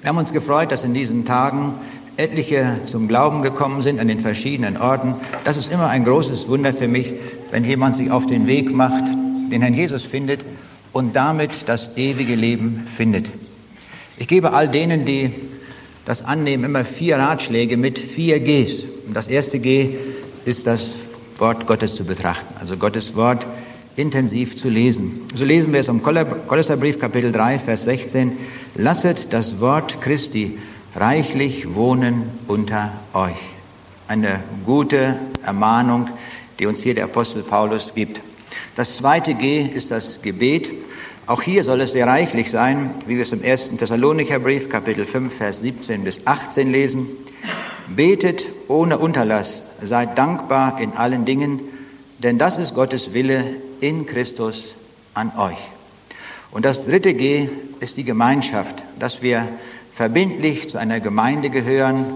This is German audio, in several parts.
Wir haben uns gefreut, dass in diesen Tagen etliche zum Glauben gekommen sind an den verschiedenen Orten. Das ist immer ein großes Wunder für mich, wenn jemand sich auf den Weg macht, den Herrn Jesus findet und damit das ewige Leben findet. Ich gebe all denen, die das annehmen, immer vier Ratschläge mit vier Gs. Und das erste G ist das Wort Gottes zu betrachten, also Gottes Wort intensiv zu lesen. So lesen wir es im Kolosserbrief Kapitel 3, Vers 16. Lasset das Wort Christi reichlich wohnen unter euch. Eine gute Ermahnung, die uns hier der Apostel Paulus gibt. Das zweite G ist das Gebet. Auch hier soll es sehr reichlich sein, wie wir es im ersten Thessalonicher Brief, Kapitel 5, Vers 17 bis 18 lesen. Betet ohne Unterlass, seid dankbar in allen Dingen, denn das ist Gottes Wille in Christus an euch. Und das dritte G ist die Gemeinschaft, dass wir verbindlich zu einer Gemeinde gehören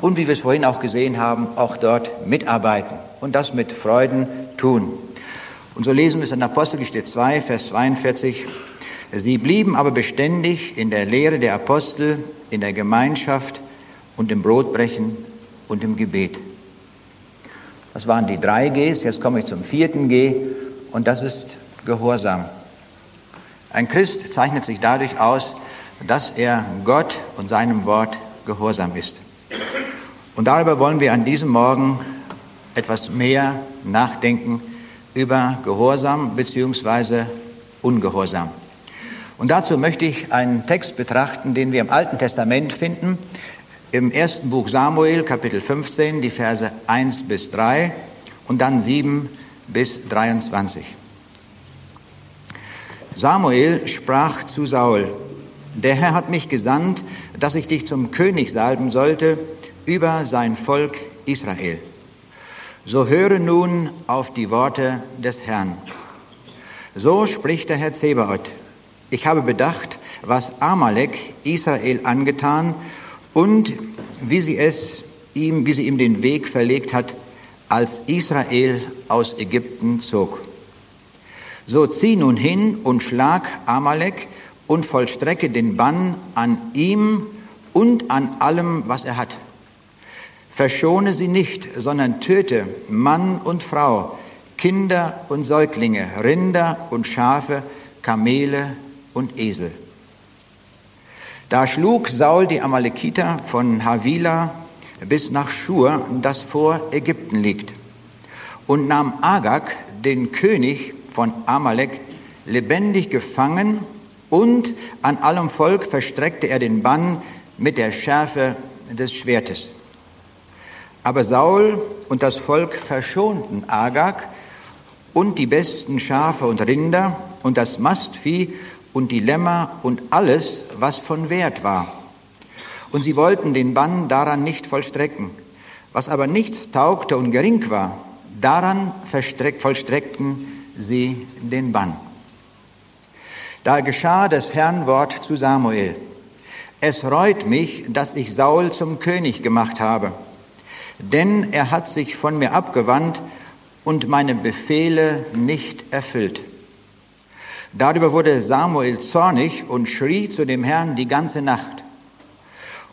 und, wie wir es vorhin auch gesehen haben, auch dort mitarbeiten und das mit Freuden tun. Und so lesen wir es in Apostelgeschichte 2, Vers 42. Sie blieben aber beständig in der Lehre der Apostel, in der Gemeinschaft und im Brotbrechen und im Gebet. Das waren die drei Gs. Jetzt komme ich zum vierten G und das ist Gehorsam. Ein Christ zeichnet sich dadurch aus, dass er Gott und seinem Wort gehorsam ist. Und darüber wollen wir an diesem Morgen etwas mehr nachdenken über Gehorsam bzw. Ungehorsam. Und dazu möchte ich einen Text betrachten, den wir im Alten Testament finden, im ersten Buch Samuel, Kapitel 15, die Verse 1 bis 3 und dann 7 bis 23. Samuel sprach zu Saul, der Herr hat mich gesandt, dass ich dich zum König salben sollte über sein Volk Israel. So höre nun auf die Worte des Herrn. So spricht der Herr Zebaoth. Ich habe bedacht, was Amalek Israel angetan und wie sie es ihm, wie sie ihm den Weg verlegt hat, als Israel aus Ägypten zog. So zieh nun hin und schlag Amalek und vollstrecke den Bann an ihm und an allem, was er hat. Verschone sie nicht, sondern töte Mann und Frau, Kinder und Säuglinge, Rinder und Schafe, Kamele und Esel. Da schlug Saul die Amalekiter von Havila bis nach Schur, das vor Ägypten liegt, und nahm Agag, den König von Amalek, lebendig gefangen und an allem Volk verstreckte er den Bann mit der Schärfe des Schwertes. Aber Saul und das Volk verschonten Agag und die besten Schafe und Rinder und das Mastvieh und die Lämmer und alles, was von Wert war. Und sie wollten den Bann daran nicht vollstrecken. Was aber nichts taugte und gering war, daran vollstreckten sie den Bann. Da geschah das Herrn Wort zu Samuel. Es reut mich, dass ich Saul zum König gemacht habe, denn er hat sich von mir abgewandt und meine Befehle nicht erfüllt. Darüber wurde Samuel zornig und schrie zu dem Herrn die ganze Nacht.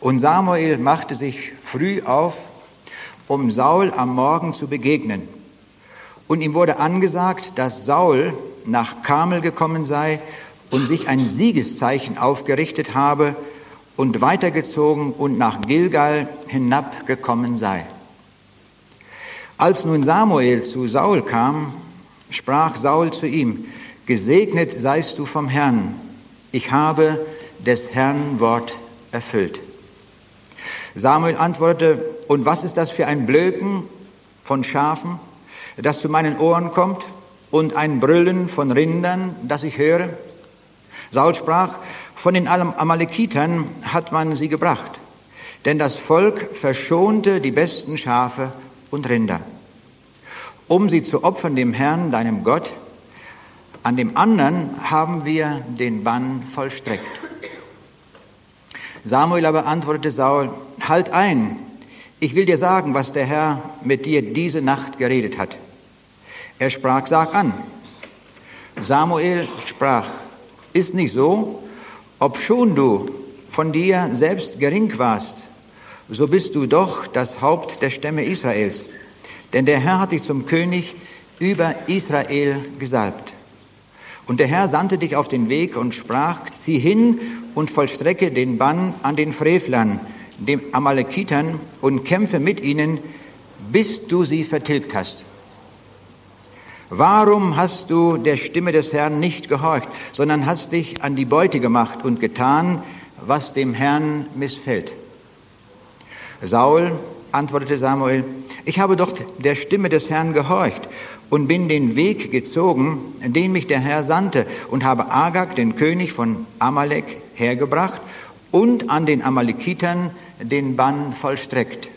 Und Samuel machte sich früh auf, um Saul am Morgen zu begegnen. Und ihm wurde angesagt, dass Saul nach Kamel gekommen sei und sich ein Siegeszeichen aufgerichtet habe und weitergezogen und nach Gilgal hinabgekommen sei. Als nun Samuel zu Saul kam, sprach Saul zu ihm, Gesegnet seist du vom Herrn, ich habe des Herrn Wort erfüllt. Samuel antwortete, und was ist das für ein Blöken von Schafen, das zu meinen Ohren kommt, und ein Brüllen von Rindern, das ich höre? Saul sprach, von den Amalekitern hat man sie gebracht, denn das Volk verschonte die besten Schafe und Rinder, um sie zu opfern dem Herrn, deinem Gott, an dem anderen haben wir den Bann vollstreckt. Samuel aber antwortete Saul, halt ein, ich will dir sagen, was der Herr mit dir diese Nacht geredet hat. Er sprach, sag an. Samuel sprach, ist nicht so, ob schon du von dir selbst gering warst, so bist du doch das Haupt der Stämme Israels. Denn der Herr hat dich zum König über Israel gesalbt. Und der Herr sandte dich auf den Weg und sprach, zieh hin und vollstrecke den Bann an den Frevlern, den Amalekitern, und kämpfe mit ihnen, bis du sie vertilgt hast. Warum hast du der Stimme des Herrn nicht gehorcht, sondern hast dich an die Beute gemacht und getan, was dem Herrn missfällt? Saul antwortete Samuel, ich habe doch der Stimme des Herrn gehorcht und bin den Weg gezogen, den mich der Herr sandte, und habe Agag, den König von Amalek, hergebracht und an den Amalekitern den Bann vollstreckt.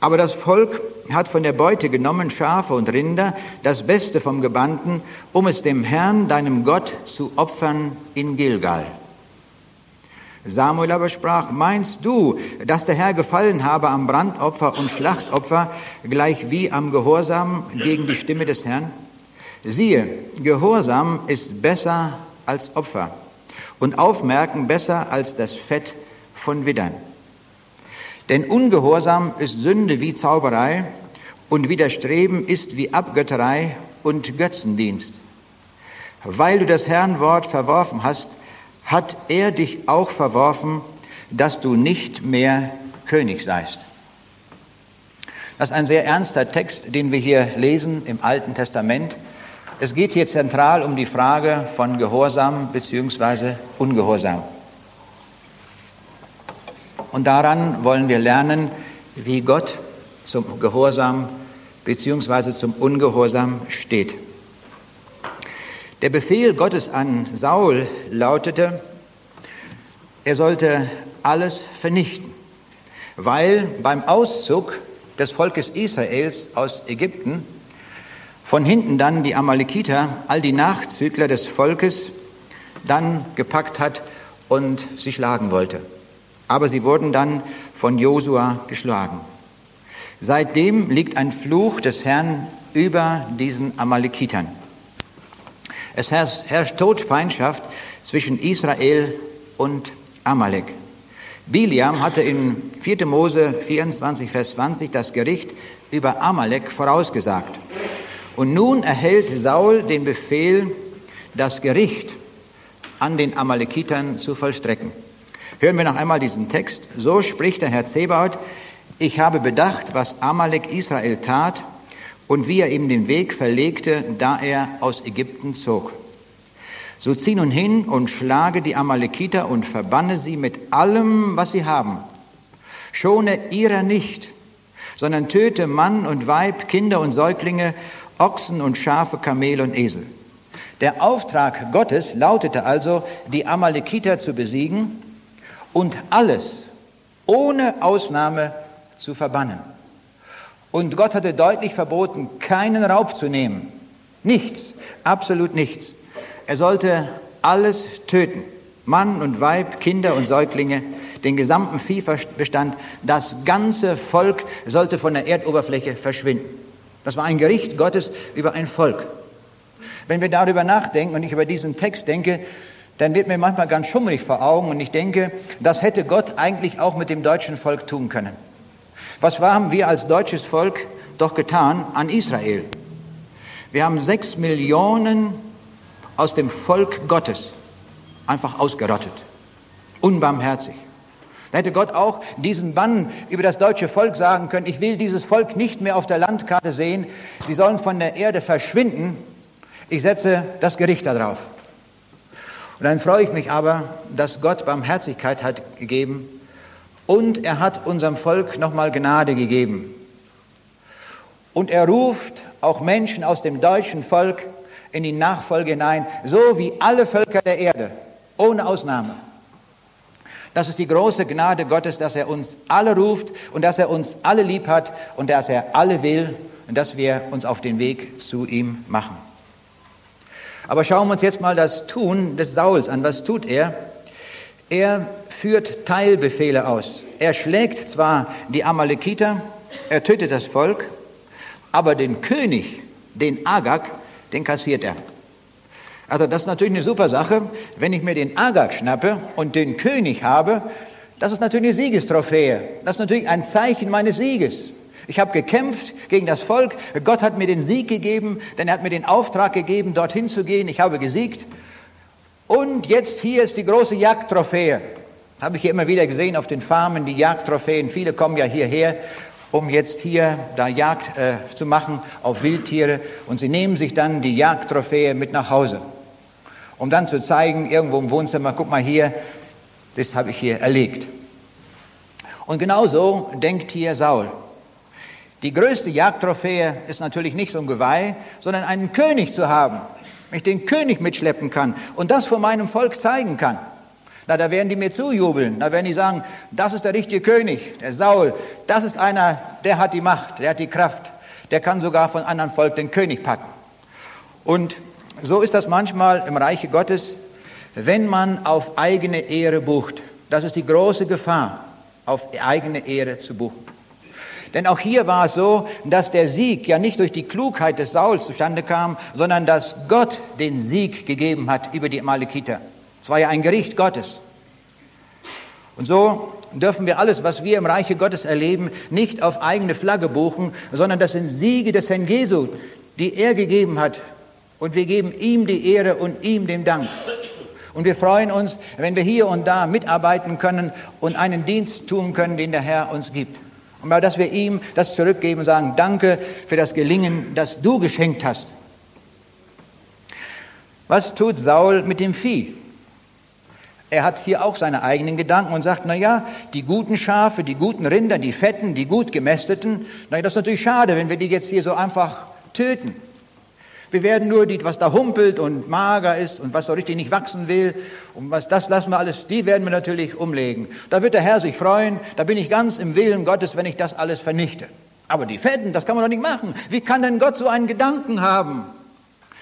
Aber das Volk hat von der Beute genommen Schafe und Rinder, das Beste vom Gebannten, um es dem Herrn, deinem Gott, zu opfern in Gilgal. Samuel aber sprach, meinst du, dass der Herr gefallen habe am Brandopfer und Schlachtopfer, gleich wie am Gehorsam gegen die Stimme des Herrn? Siehe, Gehorsam ist besser als Opfer und Aufmerken besser als das Fett von Widdern. Denn Ungehorsam ist Sünde wie Zauberei und Widerstreben ist wie Abgötterei und Götzendienst. Weil du das Herrnwort verworfen hast, hat er dich auch verworfen, dass du nicht mehr König seist. Das ist ein sehr ernster Text, den wir hier lesen im Alten Testament. Es geht hier zentral um die Frage von Gehorsam bzw. Ungehorsam. Und daran wollen wir lernen, wie Gott zum Gehorsam bzw. zum Ungehorsam steht. Der Befehl Gottes an Saul lautete, er sollte alles vernichten, weil beim Auszug des Volkes Israels aus Ägypten von hinten dann die Amalekiter, all die Nachzügler des Volkes, dann gepackt hat und sie schlagen wollte. Aber sie wurden dann von Josua geschlagen. Seitdem liegt ein Fluch des Herrn über diesen Amalekitern. Es herrscht Todfeindschaft zwischen Israel und Amalek. Biliam hatte in 4. Mose 24, Vers 20 das Gericht über Amalek vorausgesagt. Und nun erhält Saul den Befehl, das Gericht an den Amalekitern zu vollstrecken. Hören wir noch einmal diesen Text. So spricht der Herr Zebaut, ich habe bedacht, was Amalek Israel tat und wie er ihm den Weg verlegte, da er aus Ägypten zog. So zieh nun hin und schlage die Amalekiter und verbanne sie mit allem, was sie haben. Schone ihrer nicht, sondern töte Mann und Weib, Kinder und Säuglinge, Ochsen und Schafe, Kamel und Esel. Der Auftrag Gottes lautete also, die Amalekiter zu besiegen und alles ohne Ausnahme zu verbannen. Und Gott hatte deutlich verboten, keinen Raub zu nehmen. Nichts, absolut nichts. Er sollte alles töten. Mann und Weib, Kinder und Säuglinge, den gesamten Viehbestand, das ganze Volk sollte von der Erdoberfläche verschwinden. Das war ein Gericht Gottes über ein Volk. Wenn wir darüber nachdenken und ich über diesen Text denke, dann wird mir manchmal ganz schummrig vor Augen und ich denke, das hätte Gott eigentlich auch mit dem deutschen Volk tun können. Was haben wir als deutsches Volk doch getan an Israel? Wir haben sechs Millionen aus dem Volk Gottes einfach ausgerottet. Unbarmherzig. Da hätte Gott auch diesen Bann über das deutsche Volk sagen können, ich will dieses Volk nicht mehr auf der Landkarte sehen, sie sollen von der Erde verschwinden, ich setze das Gericht darauf. Und dann freue ich mich aber, dass Gott Barmherzigkeit hat gegeben und er hat unserem Volk nochmal Gnade gegeben. Und er ruft auch Menschen aus dem deutschen Volk in die Nachfolge hinein, so wie alle Völker der Erde, ohne Ausnahme. Das ist die große Gnade Gottes, dass er uns alle ruft und dass er uns alle lieb hat und dass er alle will und dass wir uns auf den Weg zu ihm machen. Aber schauen wir uns jetzt mal das Tun des Sauls an. Was tut er? Er führt Teilbefehle aus. Er schlägt zwar die Amalekiter, er tötet das Volk, aber den König, den Agag, den kassiert er. Also das ist natürlich eine super Sache. Wenn ich mir den Agag schnappe und den König habe, das ist natürlich eine Siegestrophäe. Das ist natürlich ein Zeichen meines Sieges. Ich habe gekämpft gegen das Volk. Gott hat mir den Sieg gegeben, denn er hat mir den Auftrag gegeben, dorthin zu gehen. Ich habe gesiegt. Und jetzt hier ist die große Jagdtrophäe. Habe ich hier immer wieder gesehen auf den Farmen, die Jagdtrophäen. Viele kommen ja hierher, um jetzt hier da Jagd äh, zu machen auf Wildtiere. Und sie nehmen sich dann die Jagdtrophäe mit nach Hause, um dann zu zeigen, irgendwo im Wohnzimmer, guck mal hier, das habe ich hier erlegt. Und genauso denkt hier Saul. Die größte Jagdtrophäe ist natürlich nicht so ein Geweih, sondern einen König zu haben. Wenn ich den König mitschleppen kann und das vor meinem Volk zeigen kann. Na, da werden die mir zujubeln. Da werden die sagen, das ist der richtige König, der Saul. Das ist einer, der hat die Macht, der hat die Kraft. Der kann sogar von anderen Volk den König packen. Und so ist das manchmal im Reiche Gottes wenn man auf eigene Ehre bucht. Das ist die große Gefahr, auf eigene Ehre zu buchen. Denn auch hier war es so, dass der Sieg ja nicht durch die Klugheit des Sauls zustande kam, sondern dass Gott den Sieg gegeben hat über die Amalekiter. Es war ja ein Gericht Gottes. Und so dürfen wir alles, was wir im Reiche Gottes erleben, nicht auf eigene Flagge buchen, sondern das sind Siege des Herrn Jesu, die er gegeben hat. Und wir geben ihm die Ehre und ihm den Dank. Und wir freuen uns, wenn wir hier und da mitarbeiten können und einen Dienst tun können, den der Herr uns gibt. Und dass wir ihm das zurückgeben und sagen, danke für das Gelingen, das du geschenkt hast. Was tut Saul mit dem Vieh? Er hat hier auch seine eigenen Gedanken und sagt, na ja, die guten Schafe, die guten Rinder, die fetten, die gut gemästeten, na ja, das ist natürlich schade, wenn wir die jetzt hier so einfach töten. Wir werden nur die, was da humpelt und mager ist und was so richtig nicht wachsen will, und was das lassen wir alles, die werden wir natürlich umlegen. Da wird der Herr sich freuen, da bin ich ganz im Willen Gottes, wenn ich das alles vernichte. Aber die Fetten, das kann man doch nicht machen. Wie kann denn Gott so einen Gedanken haben?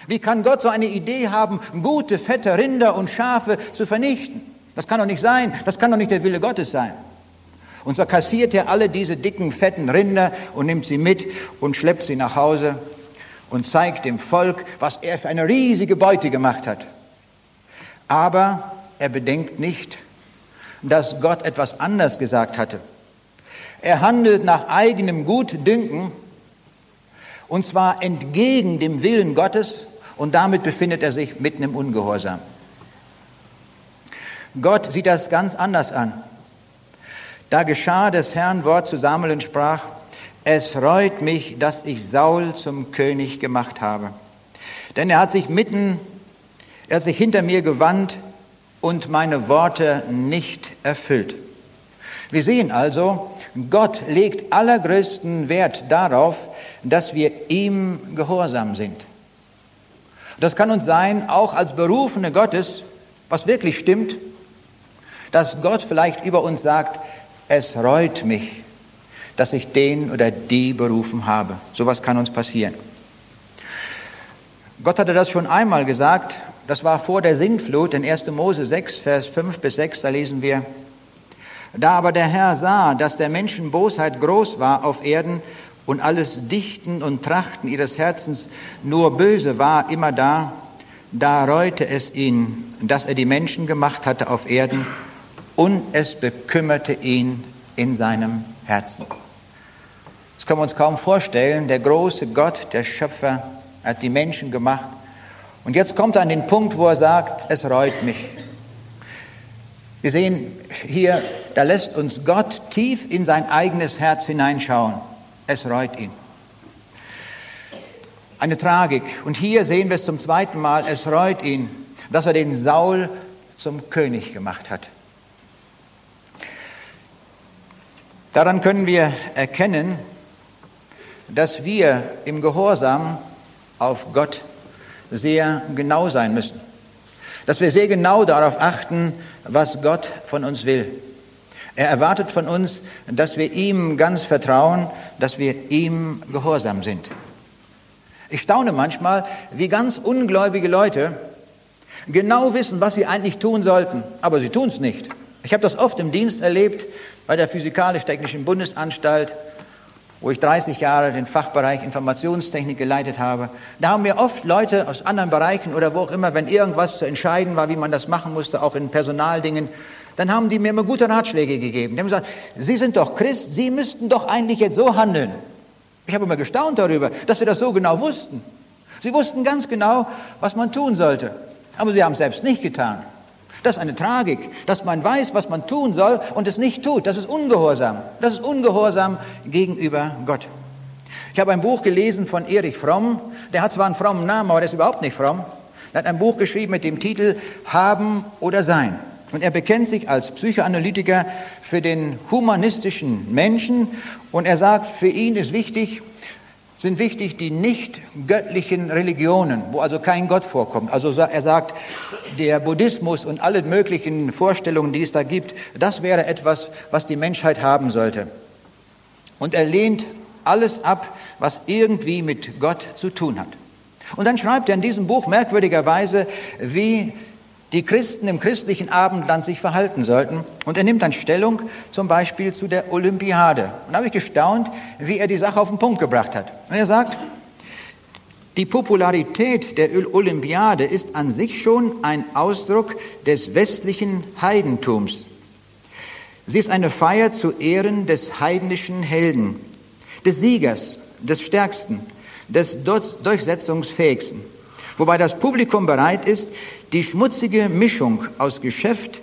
Wie kann Gott so eine Idee haben, gute, fette Rinder und Schafe zu vernichten? Das kann doch nicht sein. Das kann doch nicht der Wille Gottes sein. Und so kassiert er alle diese dicken, fetten Rinder und nimmt sie mit und schleppt sie nach Hause und zeigt dem Volk, was er für eine riesige Beute gemacht hat. Aber er bedenkt nicht, dass Gott etwas anders gesagt hatte. Er handelt nach eigenem Gutdünken und zwar entgegen dem Willen Gottes und damit befindet er sich mitten im Ungehorsam. Gott sieht das ganz anders an. Da geschah des Herrn Wort zu Samuel und sprach, es reut mich, dass ich Saul zum König gemacht habe. Denn er hat sich mitten, er hat sich hinter mir gewandt und meine Worte nicht erfüllt. Wir sehen also, Gott legt allergrößten Wert darauf, dass wir ihm gehorsam sind. Das kann uns sein, auch als Berufene Gottes, was wirklich stimmt, dass Gott vielleicht über uns sagt, es reut mich, dass ich den oder die berufen habe. Sowas kann uns passieren. Gott hatte das schon einmal gesagt, das war vor der Sintflut in 1. Mose 6, Vers 5 bis 6, da lesen wir, da aber der Herr sah, dass der Menschen Bosheit groß war auf Erden und alles Dichten und Trachten ihres Herzens nur böse war, immer da, da reute es ihn, dass er die Menschen gemacht hatte auf Erden und es bekümmerte ihn in seinem Herzen. Das können wir uns kaum vorstellen. Der große Gott, der Schöpfer, hat die Menschen gemacht. Und jetzt kommt er an den Punkt, wo er sagt, es reut mich. Wir sehen hier, da lässt uns Gott tief in sein eigenes Herz hineinschauen. Es reut ihn. Eine Tragik. Und hier sehen wir es zum zweiten Mal, es reut ihn, dass er den Saul zum König gemacht hat. Daran können wir erkennen, dass wir im Gehorsam auf Gott sehr genau sein müssen. Dass wir sehr genau darauf achten, was Gott von uns will. Er erwartet von uns, dass wir ihm ganz vertrauen, dass wir ihm gehorsam sind. Ich staune manchmal, wie ganz ungläubige Leute genau wissen, was sie eigentlich tun sollten, aber sie tun es nicht. Ich habe das oft im Dienst erlebt bei der Physikalisch-Technischen Bundesanstalt wo ich 30 Jahre den Fachbereich Informationstechnik geleitet habe. Da haben mir oft Leute aus anderen Bereichen oder wo auch immer, wenn irgendwas zu entscheiden war, wie man das machen musste, auch in Personaldingen, dann haben die mir immer gute Ratschläge gegeben. Die haben gesagt, Sie sind doch Christ, Sie müssten doch eigentlich jetzt so handeln. Ich habe immer gestaunt darüber, dass sie das so genau wussten. Sie wussten ganz genau, was man tun sollte. Aber sie haben es selbst nicht getan. Das ist eine Tragik, dass man weiß, was man tun soll und es nicht tut. Das ist Ungehorsam. Das ist Ungehorsam gegenüber Gott. Ich habe ein Buch gelesen von Erich Fromm. Der hat zwar einen frommen Namen, aber der ist überhaupt nicht fromm. Er hat ein Buch geschrieben mit dem Titel Haben oder Sein. Und er bekennt sich als Psychoanalytiker für den humanistischen Menschen und er sagt, für ihn ist wichtig, sind wichtig die nicht göttlichen Religionen, wo also kein Gott vorkommt. Also er sagt, der Buddhismus und alle möglichen Vorstellungen, die es da gibt, das wäre etwas, was die Menschheit haben sollte. Und er lehnt alles ab, was irgendwie mit Gott zu tun hat. Und dann schreibt er in diesem Buch merkwürdigerweise, wie die Christen im christlichen Abendland sich verhalten sollten. Und er nimmt dann Stellung zum Beispiel zu der Olympiade. Und da habe ich gestaunt, wie er die Sache auf den Punkt gebracht hat. Und er sagt, die Popularität der Olympiade ist an sich schon ein Ausdruck des westlichen Heidentums. Sie ist eine Feier zu Ehren des heidnischen Helden, des Siegers, des Stärksten, des Durchsetzungsfähigsten. Wobei das Publikum bereit ist, die schmutzige Mischung aus Geschäft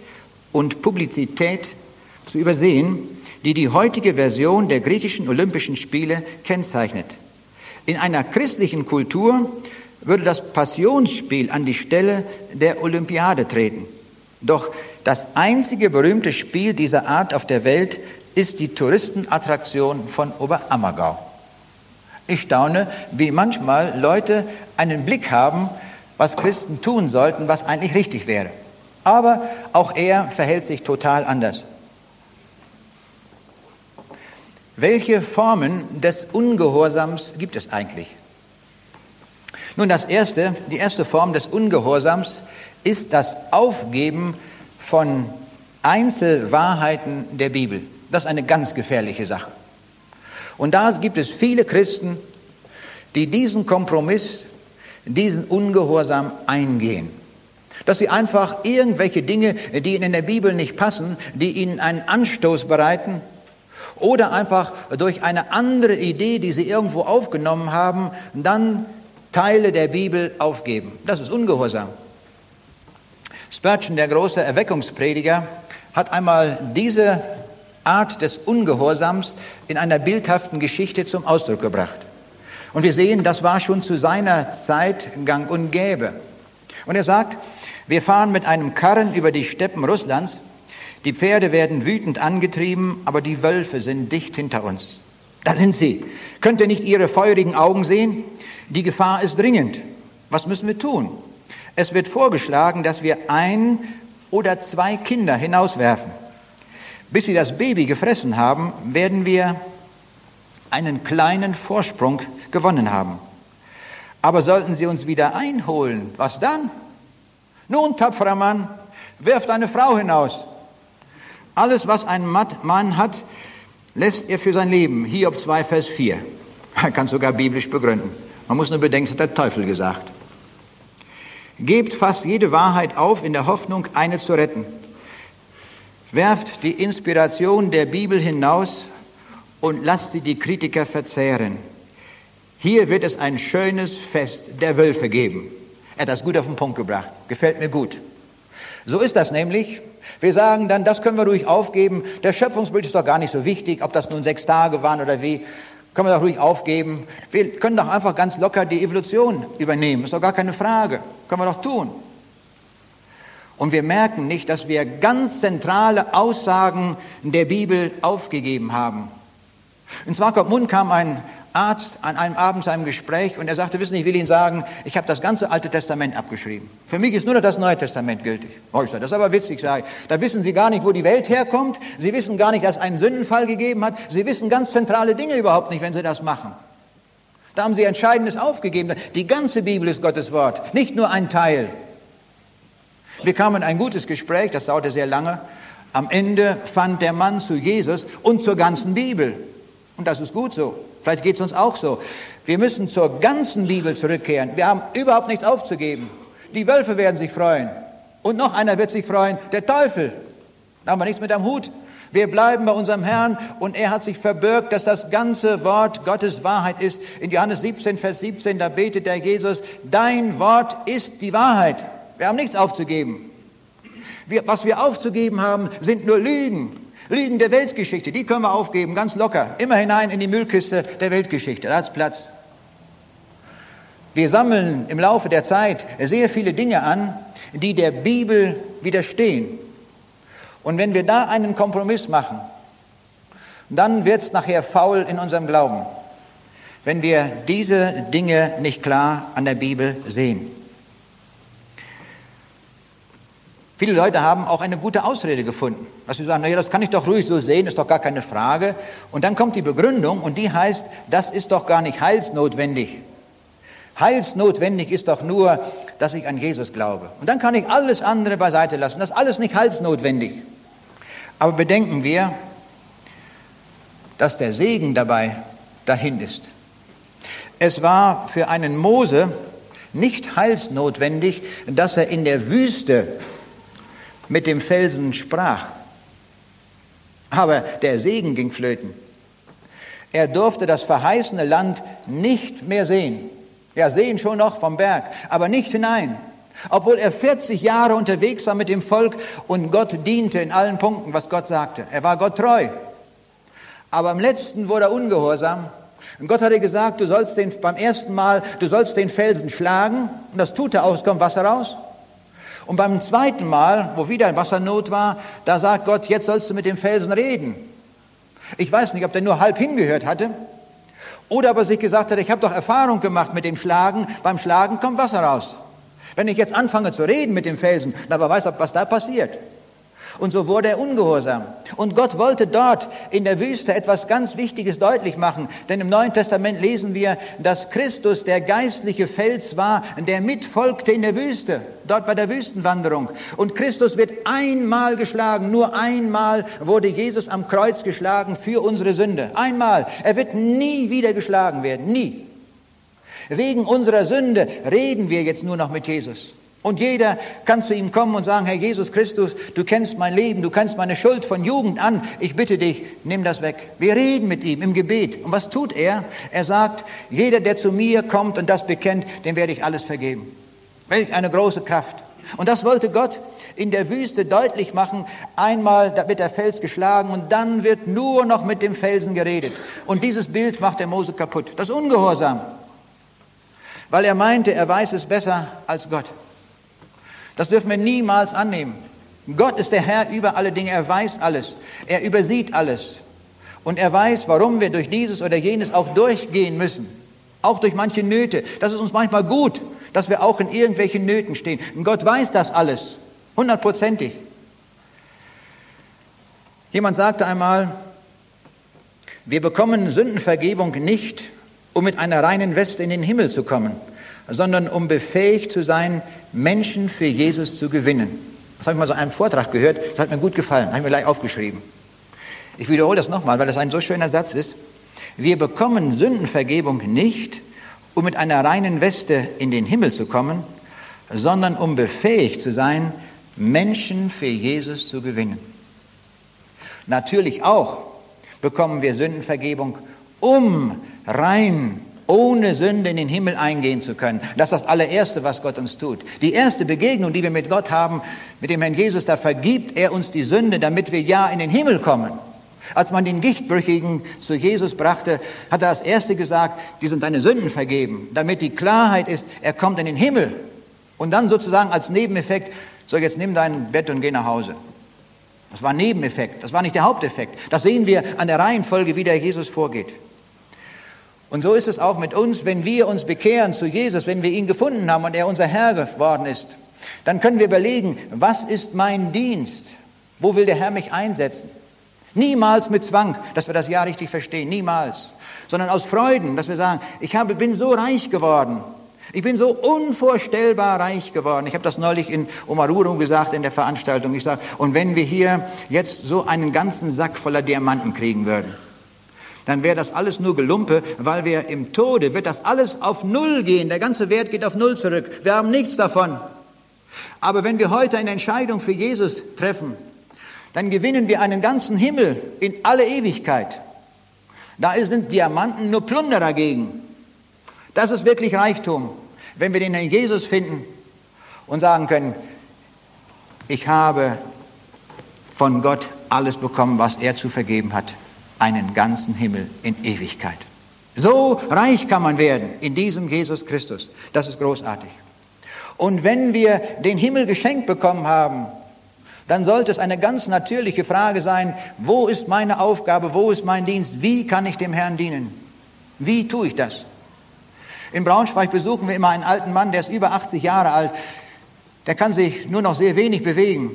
und Publizität zu übersehen, die die heutige Version der griechischen Olympischen Spiele kennzeichnet. In einer christlichen Kultur würde das Passionsspiel an die Stelle der Olympiade treten. Doch das einzige berühmte Spiel dieser Art auf der Welt ist die Touristenattraktion von Oberammergau. Ich staune, wie manchmal Leute einen Blick haben was Christen tun sollten, was eigentlich richtig wäre. Aber auch er verhält sich total anders. Welche Formen des Ungehorsams gibt es eigentlich? Nun, das erste, die erste Form des Ungehorsams ist das Aufgeben von Einzelwahrheiten der Bibel. Das ist eine ganz gefährliche Sache. Und da gibt es viele Christen, die diesen Kompromiss diesen Ungehorsam eingehen. Dass sie einfach irgendwelche Dinge, die ihnen in der Bibel nicht passen, die ihnen einen Anstoß bereiten, oder einfach durch eine andere Idee, die sie irgendwo aufgenommen haben, dann Teile der Bibel aufgeben. Das ist Ungehorsam. Spurgeon, der große Erweckungsprediger, hat einmal diese Art des Ungehorsams in einer bildhaften Geschichte zum Ausdruck gebracht. Und wir sehen, das war schon zu seiner Zeit gang und gäbe. Und er sagt, wir fahren mit einem Karren über die Steppen Russlands. Die Pferde werden wütend angetrieben, aber die Wölfe sind dicht hinter uns. Da sind sie. Könnt ihr nicht ihre feurigen Augen sehen? Die Gefahr ist dringend. Was müssen wir tun? Es wird vorgeschlagen, dass wir ein oder zwei Kinder hinauswerfen. Bis sie das Baby gefressen haben, werden wir einen kleinen Vorsprung gewonnen haben. Aber sollten sie uns wieder einholen, was dann? Nun, tapferer Mann, wirf deine Frau hinaus. Alles, was ein Mann hat, lässt er für sein Leben. Hiob 2, Vers 4. Man kann sogar biblisch begründen. Man muss nur bedenken, das hat der Teufel gesagt. Gebt fast jede Wahrheit auf in der Hoffnung, eine zu retten. Werft die Inspiration der Bibel hinaus und lasst sie die Kritiker verzehren. Hier wird es ein schönes Fest der Wölfe geben. Er hat das gut auf den Punkt gebracht. Gefällt mir gut. So ist das nämlich. Wir sagen dann, das können wir ruhig aufgeben. Der Schöpfungsbild ist doch gar nicht so wichtig, ob das nun sechs Tage waren oder wie. Können wir doch ruhig aufgeben. Wir können doch einfach ganz locker die Evolution übernehmen. Ist doch gar keine Frage. Können wir doch tun. Und wir merken nicht, dass wir ganz zentrale Aussagen der Bibel aufgegeben haben. In Swakopmund kam ein Arzt an einem Abend zu einem Gespräch und er sagte, wissen Sie, ich will Ihnen sagen, ich habe das ganze Alte Testament abgeschrieben. Für mich ist nur noch das Neue Testament gültig. Oh, ich sage, das ist aber witzig, sage ich. Da wissen Sie gar nicht, wo die Welt herkommt. Sie wissen gar nicht, dass es einen Sündenfall gegeben hat. Sie wissen ganz zentrale Dinge überhaupt nicht, wenn Sie das machen. Da haben Sie Entscheidendes aufgegeben. Die ganze Bibel ist Gottes Wort, nicht nur ein Teil. Wir kamen in ein gutes Gespräch, das dauerte sehr lange. Am Ende fand der Mann zu Jesus und zur ganzen Bibel. Und das ist gut so. Vielleicht geht es uns auch so. Wir müssen zur ganzen Liebe zurückkehren. Wir haben überhaupt nichts aufzugeben. Die Wölfe werden sich freuen. Und noch einer wird sich freuen, der Teufel. Da haben wir nichts mit am Hut. Wir bleiben bei unserem Herrn und er hat sich verbürgt, dass das ganze Wort Gottes Wahrheit ist. In Johannes 17, Vers 17, da betet der Jesus, dein Wort ist die Wahrheit. Wir haben nichts aufzugeben. Wir, was wir aufzugeben haben, sind nur Lügen. Lügen der Weltgeschichte, die können wir aufgeben, ganz locker. Immer hinein in die Müllkiste der Weltgeschichte, da hat Platz. Wir sammeln im Laufe der Zeit sehr viele Dinge an, die der Bibel widerstehen. Und wenn wir da einen Kompromiss machen, dann wird es nachher faul in unserem Glauben, wenn wir diese Dinge nicht klar an der Bibel sehen. Viele Leute haben auch eine gute Ausrede gefunden, dass sie sagen, naja, das kann ich doch ruhig so sehen, ist doch gar keine Frage. Und dann kommt die Begründung und die heißt, das ist doch gar nicht heilsnotwendig. Heilsnotwendig ist doch nur, dass ich an Jesus glaube. Und dann kann ich alles andere beiseite lassen. Das ist alles nicht heilsnotwendig. Aber bedenken wir, dass der Segen dabei dahin ist. Es war für einen Mose nicht heilsnotwendig, dass er in der Wüste mit dem Felsen sprach. Aber der Segen ging flöten. Er durfte das verheißene Land nicht mehr sehen. Ja, sehen schon noch vom Berg, aber nicht hinein. Obwohl er 40 Jahre unterwegs war mit dem Volk und Gott diente in allen Punkten, was Gott sagte. Er war Gott treu. Aber am letzten wurde er ungehorsam. Und Gott hatte gesagt, du sollst den, beim ersten Mal, du sollst den Felsen schlagen. Und das tut er aus, kommt Wasser raus. Und beim zweiten Mal, wo wieder Wassernot war, da sagt Gott, jetzt sollst du mit dem Felsen reden. Ich weiß nicht, ob der nur halb hingehört hatte oder ob er sich gesagt hat, ich habe doch Erfahrung gemacht mit dem Schlagen, beim Schlagen kommt Wasser raus. Wenn ich jetzt anfange zu reden mit dem Felsen, dann weiß er, was da passiert. Und so wurde er ungehorsam. Und Gott wollte dort in der Wüste etwas ganz Wichtiges deutlich machen. Denn im Neuen Testament lesen wir, dass Christus der geistliche Fels war, der mitfolgte in der Wüste, dort bei der Wüstenwanderung. Und Christus wird einmal geschlagen. Nur einmal wurde Jesus am Kreuz geschlagen für unsere Sünde. Einmal. Er wird nie wieder geschlagen werden. Nie. Wegen unserer Sünde reden wir jetzt nur noch mit Jesus. Und jeder kann zu ihm kommen und sagen, Herr Jesus Christus, du kennst mein Leben, du kennst meine Schuld von Jugend an. Ich bitte dich, nimm das weg. Wir reden mit ihm im Gebet. Und was tut er? Er sagt, jeder, der zu mir kommt und das bekennt, dem werde ich alles vergeben. Welch eine große Kraft. Und das wollte Gott in der Wüste deutlich machen. Einmal wird der Fels geschlagen und dann wird nur noch mit dem Felsen geredet. Und dieses Bild macht der Mose kaputt. Das Ungehorsam. Weil er meinte, er weiß es besser als Gott. Das dürfen wir niemals annehmen. Gott ist der Herr über alle Dinge. Er weiß alles. Er übersieht alles. Und er weiß, warum wir durch dieses oder jenes auch durchgehen müssen. Auch durch manche Nöte. Das ist uns manchmal gut, dass wir auch in irgendwelchen Nöten stehen. Und Gott weiß das alles. Hundertprozentig. Jemand sagte einmal, wir bekommen Sündenvergebung nicht, um mit einer reinen Weste in den Himmel zu kommen, sondern um befähigt zu sein, Menschen für Jesus zu gewinnen. Das habe ich mal so einem Vortrag gehört, das hat mir gut gefallen, habe ich mir gleich aufgeschrieben. Ich wiederhole das nochmal, weil das ein so schöner Satz ist. Wir bekommen Sündenvergebung nicht, um mit einer reinen Weste in den Himmel zu kommen, sondern um befähigt zu sein, Menschen für Jesus zu gewinnen. Natürlich auch bekommen wir Sündenvergebung, um rein ohne Sünde in den Himmel eingehen zu können. Das ist das allererste, was Gott uns tut. Die erste Begegnung, die wir mit Gott haben, mit dem Herrn Jesus, da vergibt er uns die Sünde, damit wir ja in den Himmel kommen. Als man den Gichtbrüchigen zu Jesus brachte, hat er als Erste gesagt, die sind deine Sünden vergeben, damit die Klarheit ist, er kommt in den Himmel. Und dann sozusagen als Nebeneffekt, so jetzt nimm dein Bett und geh nach Hause. Das war ein Nebeneffekt, das war nicht der Haupteffekt. Das sehen wir an der Reihenfolge, wie der Jesus vorgeht. Und so ist es auch mit uns, wenn wir uns bekehren zu Jesus, wenn wir ihn gefunden haben und er unser Herr geworden ist, dann können wir überlegen, was ist mein Dienst? Wo will der Herr mich einsetzen? Niemals mit Zwang, dass wir das Ja richtig verstehen, niemals, sondern aus Freuden, dass wir sagen, ich habe, bin so reich geworden, ich bin so unvorstellbar reich geworden. Ich habe das neulich in Omaruru gesagt in der Veranstaltung. Ich sage, und wenn wir hier jetzt so einen ganzen Sack voller Diamanten kriegen würden, dann wäre das alles nur Gelumpe, weil wir im Tode wird das alles auf Null gehen. Der ganze Wert geht auf Null zurück. Wir haben nichts davon. Aber wenn wir heute eine Entscheidung für Jesus treffen, dann gewinnen wir einen ganzen Himmel in alle Ewigkeit. Da sind Diamanten nur Plunder dagegen. Das ist wirklich Reichtum, wenn wir den Herrn Jesus finden und sagen können, ich habe von Gott alles bekommen, was er zu vergeben hat, einen ganzen Himmel in Ewigkeit. So reich kann man werden in diesem Jesus Christus. Das ist großartig. Und wenn wir den Himmel geschenkt bekommen haben, dann sollte es eine ganz natürliche Frage sein, wo ist meine Aufgabe, wo ist mein Dienst, wie kann ich dem Herrn dienen? Wie tue ich das? In Braunschweig besuchen wir immer einen alten Mann, der ist über 80 Jahre alt, der kann sich nur noch sehr wenig bewegen.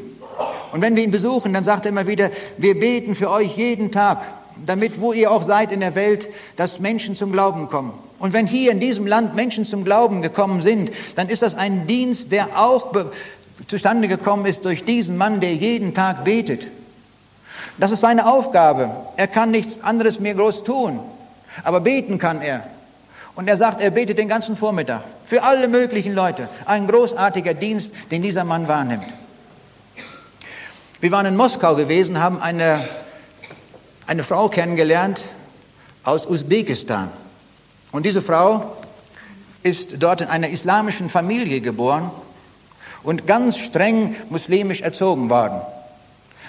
Und wenn wir ihn besuchen, dann sagt er immer wieder, wir beten für euch jeden Tag, damit, wo ihr auch seid in der Welt, dass Menschen zum Glauben kommen. Und wenn hier in diesem Land Menschen zum Glauben gekommen sind, dann ist das ein Dienst, der auch zustande gekommen ist durch diesen Mann, der jeden Tag betet. Das ist seine Aufgabe. Er kann nichts anderes mehr groß tun, aber beten kann er. Und er sagt, er betet den ganzen Vormittag für alle möglichen Leute. Ein großartiger Dienst, den dieser Mann wahrnimmt. Wir waren in Moskau gewesen, haben eine, eine Frau kennengelernt aus Usbekistan. Und diese Frau ist dort in einer islamischen Familie geboren und ganz streng muslimisch erzogen worden.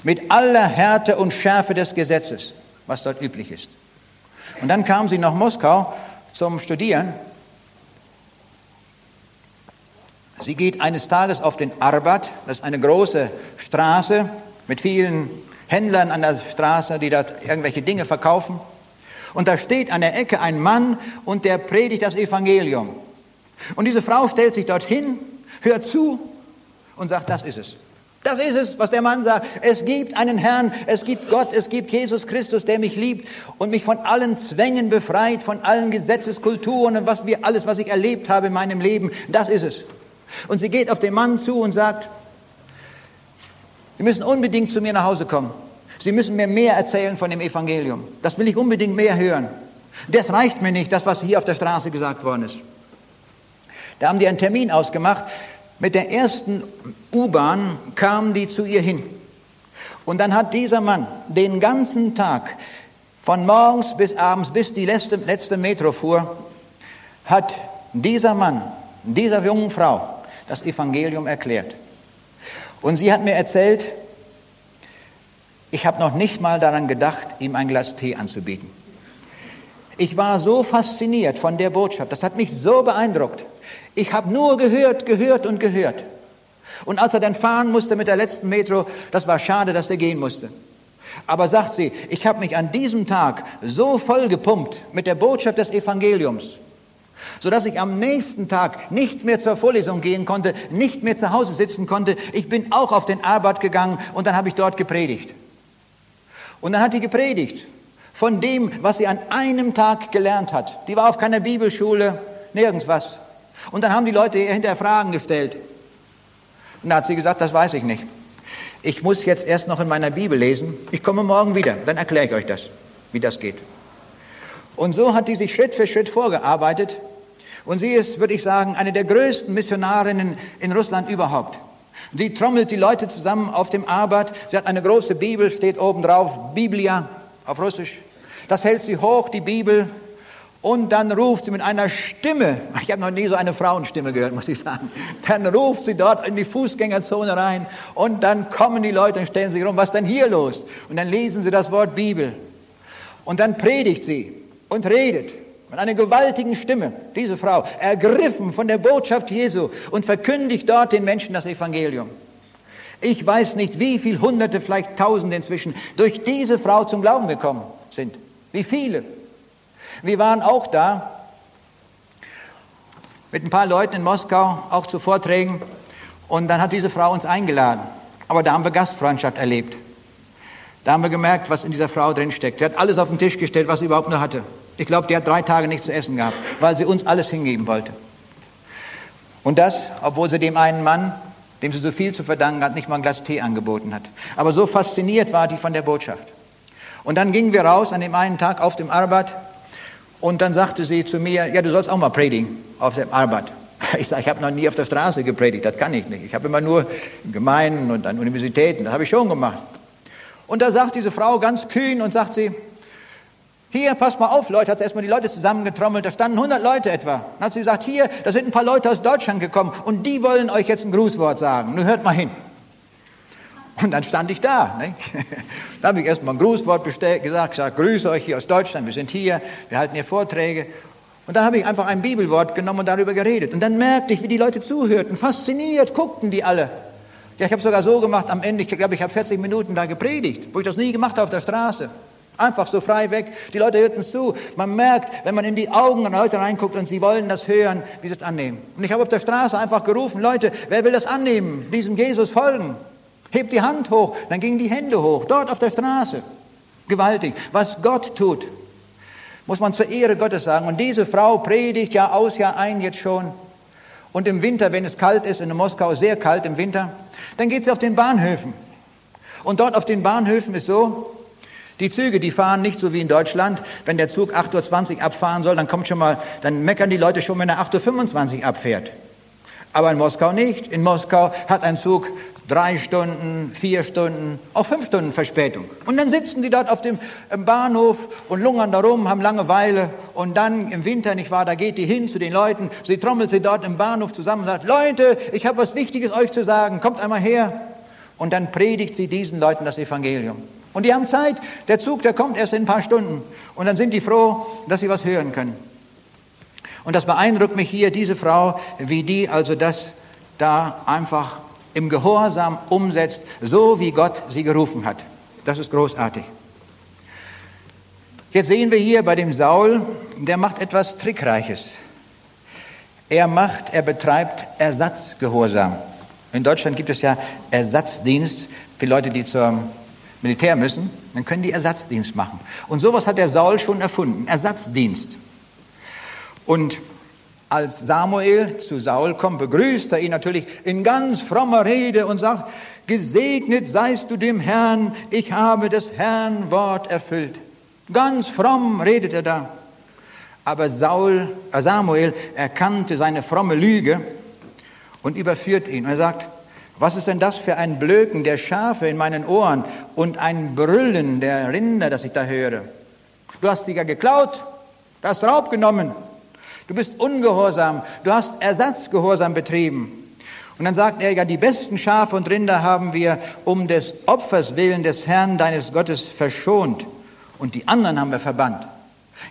Mit aller Härte und Schärfe des Gesetzes, was dort üblich ist. Und dann kam sie nach Moskau zum Studieren. Sie geht eines Tages auf den Arbat, das ist eine große Straße mit vielen Händlern an der Straße, die dort irgendwelche Dinge verkaufen. Und da steht an der Ecke ein Mann und der predigt das Evangelium. Und diese Frau stellt sich dorthin, hört zu und sagt, das ist es. Das ist es, was der Mann sagt. Es gibt einen Herrn, es gibt Gott, es gibt Jesus Christus, der mich liebt und mich von allen Zwängen befreit, von allen Gesetzeskulturen und was wir alles, was ich erlebt habe in meinem Leben. Das ist es. Und sie geht auf den Mann zu und sagt, Sie müssen unbedingt zu mir nach Hause kommen. Sie müssen mir mehr erzählen von dem Evangelium. Das will ich unbedingt mehr hören. Das reicht mir nicht, das, was hier auf der Straße gesagt worden ist. Da haben die einen Termin ausgemacht. Mit der ersten U-Bahn kamen die zu ihr hin. Und dann hat dieser Mann den ganzen Tag, von morgens bis abends, bis die letzte, letzte Metro fuhr, hat dieser Mann, dieser jungen Frau das Evangelium erklärt. Und sie hat mir erzählt, ich habe noch nicht mal daran gedacht, ihm ein Glas Tee anzubieten. Ich war so fasziniert von der Botschaft, das hat mich so beeindruckt. Ich habe nur gehört, gehört und gehört. Und als er dann fahren musste mit der letzten Metro, das war schade, dass er gehen musste. Aber sagt sie, ich habe mich an diesem Tag so voll gepumpt mit der Botschaft des Evangeliums, sodass ich am nächsten Tag nicht mehr zur Vorlesung gehen konnte, nicht mehr zu Hause sitzen konnte. Ich bin auch auf den Arbeit gegangen und dann habe ich dort gepredigt. Und dann hat die gepredigt von dem, was sie an einem Tag gelernt hat. Die war auf keiner Bibelschule, nirgends was. Und dann haben die Leute ihr hinterher Fragen gestellt. Und dann hat sie gesagt, das weiß ich nicht. Ich muss jetzt erst noch in meiner Bibel lesen. Ich komme morgen wieder, dann erkläre ich euch das, wie das geht. Und so hat die sich Schritt für Schritt vorgearbeitet und sie ist, würde ich sagen, eine der größten Missionarinnen in Russland überhaupt. Sie trommelt die Leute zusammen auf dem Arbeit. Sie hat eine große Bibel, steht oben drauf, Biblia auf Russisch. Das hält sie hoch, die Bibel. Und dann ruft sie mit einer Stimme, ich habe noch nie so eine Frauenstimme gehört, muss ich sagen. Dann ruft sie dort in die Fußgängerzone rein und dann kommen die Leute und stellen sich rum, was ist denn hier los? Und dann lesen sie das Wort Bibel. Und dann predigt sie und redet. Mit einer gewaltigen Stimme, diese Frau, ergriffen von der Botschaft Jesu und verkündigt dort den Menschen das Evangelium. Ich weiß nicht, wie viele Hunderte, vielleicht Tausende inzwischen durch diese Frau zum Glauben gekommen sind. Wie viele. Wir waren auch da mit ein paar Leuten in Moskau, auch zu Vorträgen. Und dann hat diese Frau uns eingeladen. Aber da haben wir Gastfreundschaft erlebt. Da haben wir gemerkt, was in dieser Frau drin steckt. Sie hat alles auf den Tisch gestellt, was sie überhaupt nur hatte. Ich glaube, die hat drei Tage nichts zu essen gehabt, weil sie uns alles hingeben wollte. Und das, obwohl sie dem einen Mann, dem sie so viel zu verdanken hat, nicht mal ein Glas Tee angeboten hat. Aber so fasziniert war die von der Botschaft. Und dann gingen wir raus an dem einen Tag auf dem Arbeit und dann sagte sie zu mir, ja, du sollst auch mal predigen auf dem Arbeit. Ich sage, ich habe noch nie auf der Straße gepredigt, das kann ich nicht. Ich habe immer nur in Gemeinden und an Universitäten, das habe ich schon gemacht. Und da sagt diese Frau ganz kühn und sagt sie, hier, passt mal auf, Leute, hat sie erstmal die Leute zusammengetrommelt, da standen 100 Leute etwa. Dann hat sie gesagt, hier, da sind ein paar Leute aus Deutschland gekommen und die wollen euch jetzt ein Grußwort sagen. Nun hört mal hin. Und dann stand ich da. Ne? Da habe ich erstmal ein Grußwort gesagt, gesagt, grüße euch hier aus Deutschland, wir sind hier, wir halten hier Vorträge. Und dann habe ich einfach ein Bibelwort genommen und darüber geredet. Und dann merkte ich, wie die Leute zuhörten, fasziniert guckten die alle. Ja, ich habe sogar so gemacht am Ende, ich glaube, ich habe 40 Minuten da gepredigt, wo ich das nie gemacht habe auf der Straße. Einfach so frei weg. Die Leute hörten zu. Man merkt, wenn man in die Augen der Leute reinguckt und sie wollen das hören, wie sie es annehmen. Und ich habe auf der Straße einfach gerufen, Leute, wer will das annehmen, diesem Jesus folgen? Hebt die Hand hoch, dann gingen die Hände hoch, dort auf der Straße. Gewaltig. Was Gott tut, muss man zur Ehre Gottes sagen. Und diese Frau predigt Jahr aus, Jahr ein jetzt schon. Und im Winter, wenn es kalt ist, in Moskau sehr kalt im Winter, dann geht sie auf den Bahnhöfen. Und dort auf den Bahnhöfen ist so, die Züge, die fahren nicht so wie in Deutschland. Wenn der Zug 8.20 Uhr abfahren soll, dann kommt schon mal, dann meckern die Leute schon, wenn er 8.25 Uhr abfährt. Aber in Moskau nicht. In Moskau hat ein Zug drei Stunden, vier Stunden, auch fünf Stunden Verspätung. Und dann sitzen die dort auf dem Bahnhof und lungern da rum, haben Langeweile. Und dann im Winter, nicht wahr, da geht die hin zu den Leuten. Sie trommelt sie dort im Bahnhof zusammen und sagt, Leute, ich habe was Wichtiges euch zu sagen, kommt einmal her. Und dann predigt sie diesen Leuten das Evangelium. Und die haben Zeit. Der Zug, der kommt erst in ein paar Stunden. Und dann sind die froh, dass sie was hören können. Und das beeindruckt mich hier, diese Frau, wie die also das da einfach im Gehorsam umsetzt, so wie Gott sie gerufen hat. Das ist großartig. Jetzt sehen wir hier bei dem Saul, der macht etwas Trickreiches. Er macht, er betreibt Ersatzgehorsam. In Deutschland gibt es ja Ersatzdienst für Leute, die zum Militär müssen, dann können die Ersatzdienst machen. Und sowas hat der Saul schon erfunden, Ersatzdienst. Und als Samuel zu Saul kommt, begrüßt er ihn natürlich in ganz frommer Rede und sagt, gesegnet seist du dem Herrn, ich habe das Herrn Wort erfüllt. Ganz fromm redet er da. Aber Saul, äh Samuel erkannte seine fromme Lüge und überführt ihn. Und er sagt, was ist denn das für ein Blöken der Schafe in meinen Ohren und ein Brüllen der Rinder, das ich da höre? Du hast sie ja geklaut, du hast Raub genommen, Du bist ungehorsam. Du hast Ersatzgehorsam betrieben. Und dann sagt er, ja, die besten Schafe und Rinder haben wir um des Opfers willen des Herrn deines Gottes verschont. Und die anderen haben wir verbannt.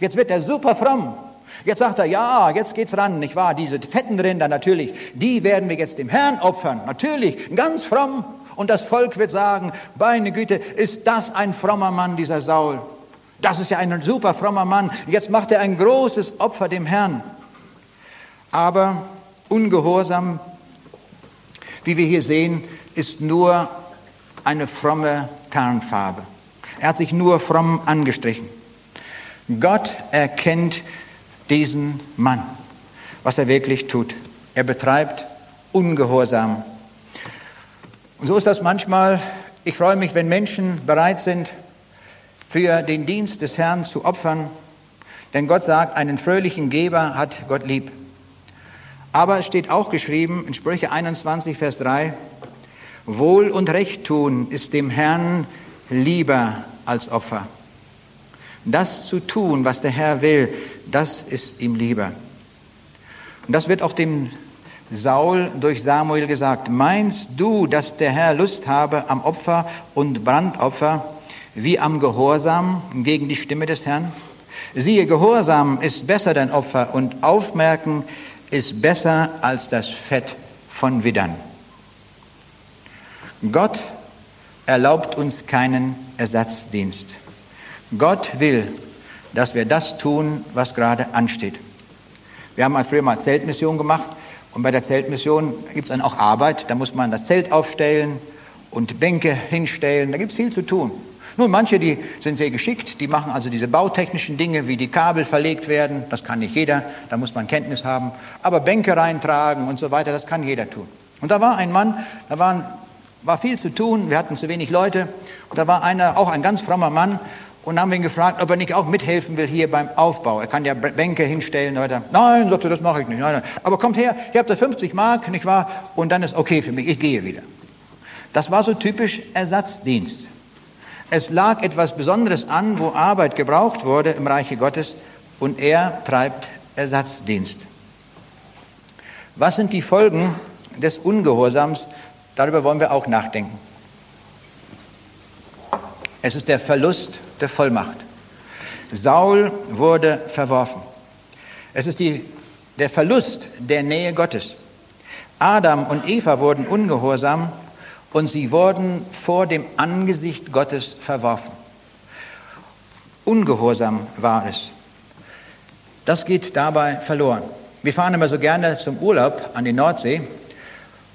Jetzt wird er super fromm. Jetzt sagt er, ja, jetzt geht's ran, nicht wahr? Diese fetten Rinder natürlich, die werden wir jetzt dem Herrn opfern. Natürlich, ganz fromm. Und das Volk wird sagen, meine Güte, ist das ein frommer Mann, dieser Saul. Das ist ja ein super frommer Mann. Jetzt macht er ein großes Opfer dem Herrn. Aber Ungehorsam, wie wir hier sehen, ist nur eine fromme Tarnfarbe. Er hat sich nur fromm angestrichen. Gott erkennt diesen Mann, was er wirklich tut. Er betreibt Ungehorsam. Und so ist das manchmal. Ich freue mich, wenn Menschen bereit sind, für den Dienst des Herrn zu opfern. Denn Gott sagt, einen fröhlichen Geber hat Gott lieb. Aber es steht auch geschrieben in Sprüche 21, Vers 3, Wohl und Recht tun ist dem Herrn lieber als Opfer. Das zu tun, was der Herr will, das ist ihm lieber. Und das wird auch dem Saul durch Samuel gesagt. Meinst du, dass der Herr Lust habe am Opfer und Brandopfer? wie am Gehorsam gegen die Stimme des Herrn? Siehe, Gehorsam ist besser dein Opfer und Aufmerken ist besser als das Fett von Widdern. Gott erlaubt uns keinen Ersatzdienst. Gott will, dass wir das tun, was gerade ansteht. Wir haben früher mal Zeltmission gemacht und bei der Zeltmission gibt es dann auch Arbeit. Da muss man das Zelt aufstellen und Bänke hinstellen. Da gibt es viel zu tun. Nun, manche, die sind sehr geschickt, die machen also diese bautechnischen Dinge, wie die Kabel verlegt werden. Das kann nicht jeder, da muss man Kenntnis haben. Aber Bänke reintragen und so weiter, das kann jeder tun. Und da war ein Mann, da waren, war viel zu tun, wir hatten zu wenig Leute. Und da war einer, auch ein ganz frommer Mann, und haben ihn gefragt, ob er nicht auch mithelfen will hier beim Aufbau. Er kann ja Bänke hinstellen. Oder. Nein, sagte, das mache ich nicht. Nein, nein. Aber kommt her, ihr habt da 50 Mark, nicht wahr? Und dann ist okay für mich, ich gehe wieder. Das war so typisch Ersatzdienst. Es lag etwas Besonderes an, wo Arbeit gebraucht wurde im Reiche Gottes und er treibt Ersatzdienst. Was sind die Folgen des Ungehorsams? Darüber wollen wir auch nachdenken. Es ist der Verlust der Vollmacht. Saul wurde verworfen. Es ist die, der Verlust der Nähe Gottes. Adam und Eva wurden ungehorsam und sie wurden vor dem Angesicht Gottes verworfen. Ungehorsam war es. Das geht dabei verloren. Wir fahren immer so gerne zum Urlaub an die Nordsee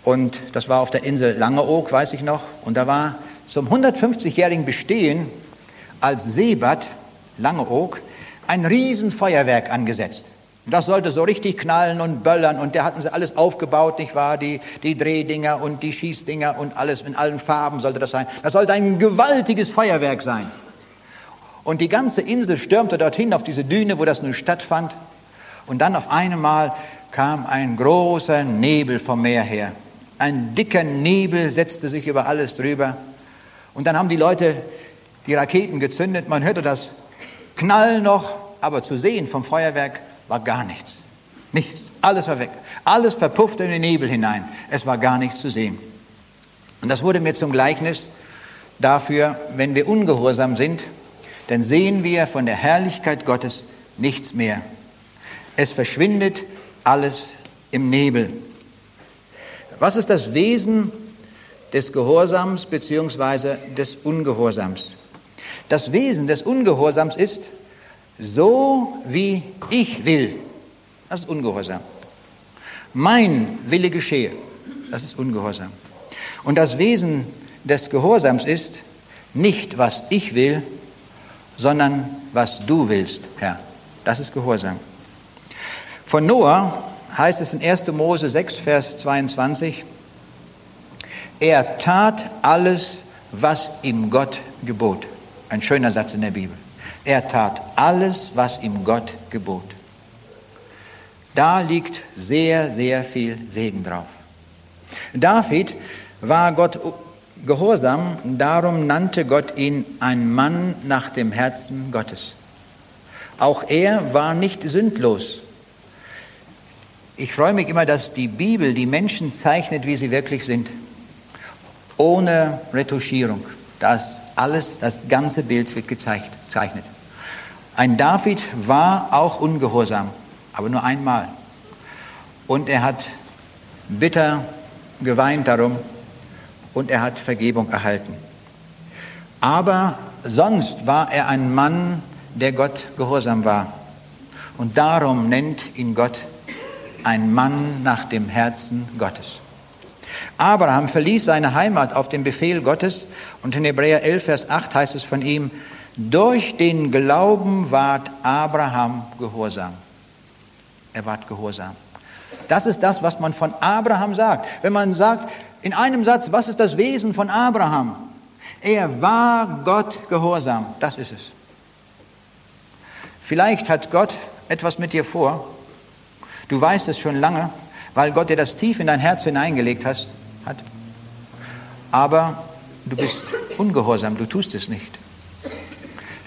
und das war auf der Insel Langeoog, weiß ich noch, und da war zum 150-jährigen Bestehen als Seebad Langeoog ein Riesenfeuerwerk angesetzt. Das sollte so richtig knallen und böllern und da hatten sie alles aufgebaut, nicht wahr? Die, die Drehdinger und die Schießdinger und alles in allen Farben sollte das sein. Das sollte ein gewaltiges Feuerwerk sein. Und die ganze Insel stürmte dorthin auf diese Düne, wo das nun stattfand. Und dann auf einmal kam ein großer Nebel vom Meer her. Ein dicker Nebel setzte sich über alles drüber. Und dann haben die Leute die Raketen gezündet. Man hörte das Knallen noch, aber zu sehen vom Feuerwerk war gar nichts. Nichts. Alles war weg. Alles verpuffte in den Nebel hinein. Es war gar nichts zu sehen. Und das wurde mir zum Gleichnis dafür, wenn wir ungehorsam sind, dann sehen wir von der Herrlichkeit Gottes nichts mehr. Es verschwindet alles im Nebel. Was ist das Wesen des Gehorsams bzw. des Ungehorsams? Das Wesen des Ungehorsams ist, so wie ich will. Das ist Ungehorsam. Mein Wille geschehe. Das ist Ungehorsam. Und das Wesen des Gehorsams ist nicht, was ich will, sondern was du willst, Herr. Das ist Gehorsam. Von Noah heißt es in 1. Mose 6, Vers 22, er tat alles, was ihm Gott gebot. Ein schöner Satz in der Bibel. Er tat alles, was ihm Gott gebot. Da liegt sehr, sehr viel Segen drauf. David war Gott gehorsam, darum nannte Gott ihn ein Mann nach dem Herzen Gottes. Auch er war nicht sündlos. Ich freue mich immer, dass die Bibel die Menschen zeichnet, wie sie wirklich sind, ohne Retuschierung. Das alles, das ganze Bild wird gezeichnet. Ein David war auch ungehorsam, aber nur einmal. Und er hat bitter geweint darum und er hat Vergebung erhalten. Aber sonst war er ein Mann, der Gott gehorsam war. Und darum nennt ihn Gott ein Mann nach dem Herzen Gottes. Abraham verließ seine Heimat auf den Befehl Gottes und in Hebräer 11, Vers 8 heißt es von ihm, durch den Glauben ward Abraham gehorsam. Er ward gehorsam. Das ist das, was man von Abraham sagt. Wenn man sagt, in einem Satz, was ist das Wesen von Abraham? Er war Gott gehorsam. Das ist es. Vielleicht hat Gott etwas mit dir vor. Du weißt es schon lange, weil Gott dir das tief in dein Herz hineingelegt hat. Aber du bist ungehorsam, du tust es nicht.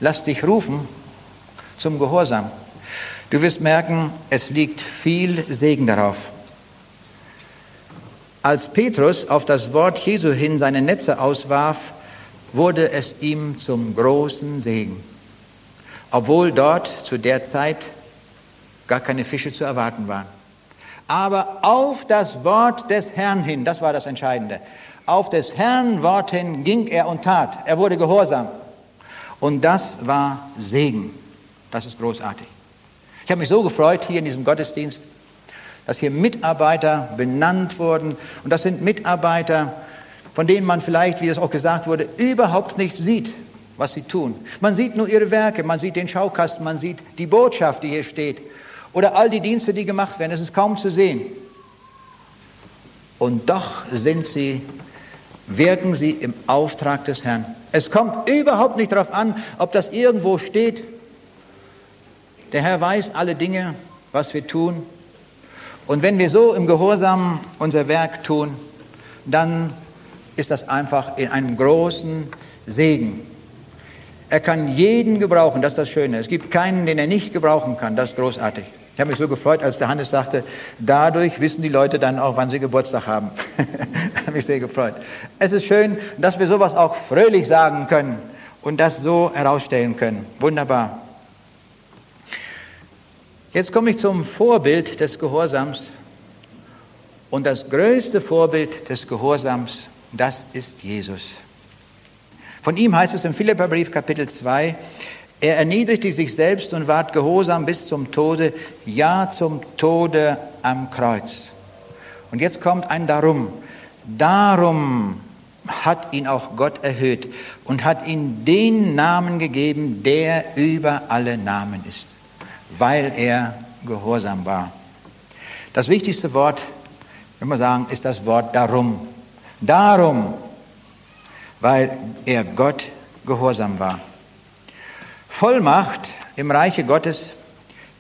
Lass dich rufen zum Gehorsam. Du wirst merken, es liegt viel Segen darauf. Als Petrus auf das Wort Jesu hin seine Netze auswarf, wurde es ihm zum großen Segen, obwohl dort zu der Zeit gar keine Fische zu erwarten waren. Aber auf das Wort des Herrn hin, das war das Entscheidende, auf des Herrn Wort hin ging er und tat. Er wurde gehorsam. Und das war Segen. Das ist großartig. Ich habe mich so gefreut hier in diesem Gottesdienst, dass hier Mitarbeiter benannt wurden. Und das sind Mitarbeiter, von denen man vielleicht, wie es auch gesagt wurde, überhaupt nichts sieht, was sie tun. Man sieht nur ihre Werke, man sieht den Schaukasten, man sieht die Botschaft, die hier steht. Oder all die Dienste, die gemacht werden. Es ist kaum zu sehen. Und doch sind sie, wirken sie im Auftrag des Herrn. Es kommt überhaupt nicht darauf an, ob das irgendwo steht. Der Herr weiß alle Dinge, was wir tun. Und wenn wir so im Gehorsam unser Werk tun, dann ist das einfach in einem großen Segen. Er kann jeden gebrauchen, das ist das Schöne. Es gibt keinen, den er nicht gebrauchen kann, das ist großartig. Ich habe mich so gefreut, als der Hannes sagte, dadurch wissen die Leute dann auch, wann sie Geburtstag haben. habe mich sehr gefreut. Es ist schön, dass wir sowas auch fröhlich sagen können und das so herausstellen können. Wunderbar. Jetzt komme ich zum Vorbild des Gehorsams. Und das größte Vorbild des Gehorsams, das ist Jesus. Von ihm heißt es im Philipperbrief Kapitel 2, er erniedrigte sich selbst und ward gehorsam bis zum Tode, ja zum Tode am Kreuz. Und jetzt kommt ein Darum. Darum hat ihn auch Gott erhöht und hat ihm den Namen gegeben, der über alle Namen ist, weil er gehorsam war. Das wichtigste Wort, wenn wir sagen, ist das Wort darum. Darum, weil er Gott gehorsam war. Vollmacht im Reiche Gottes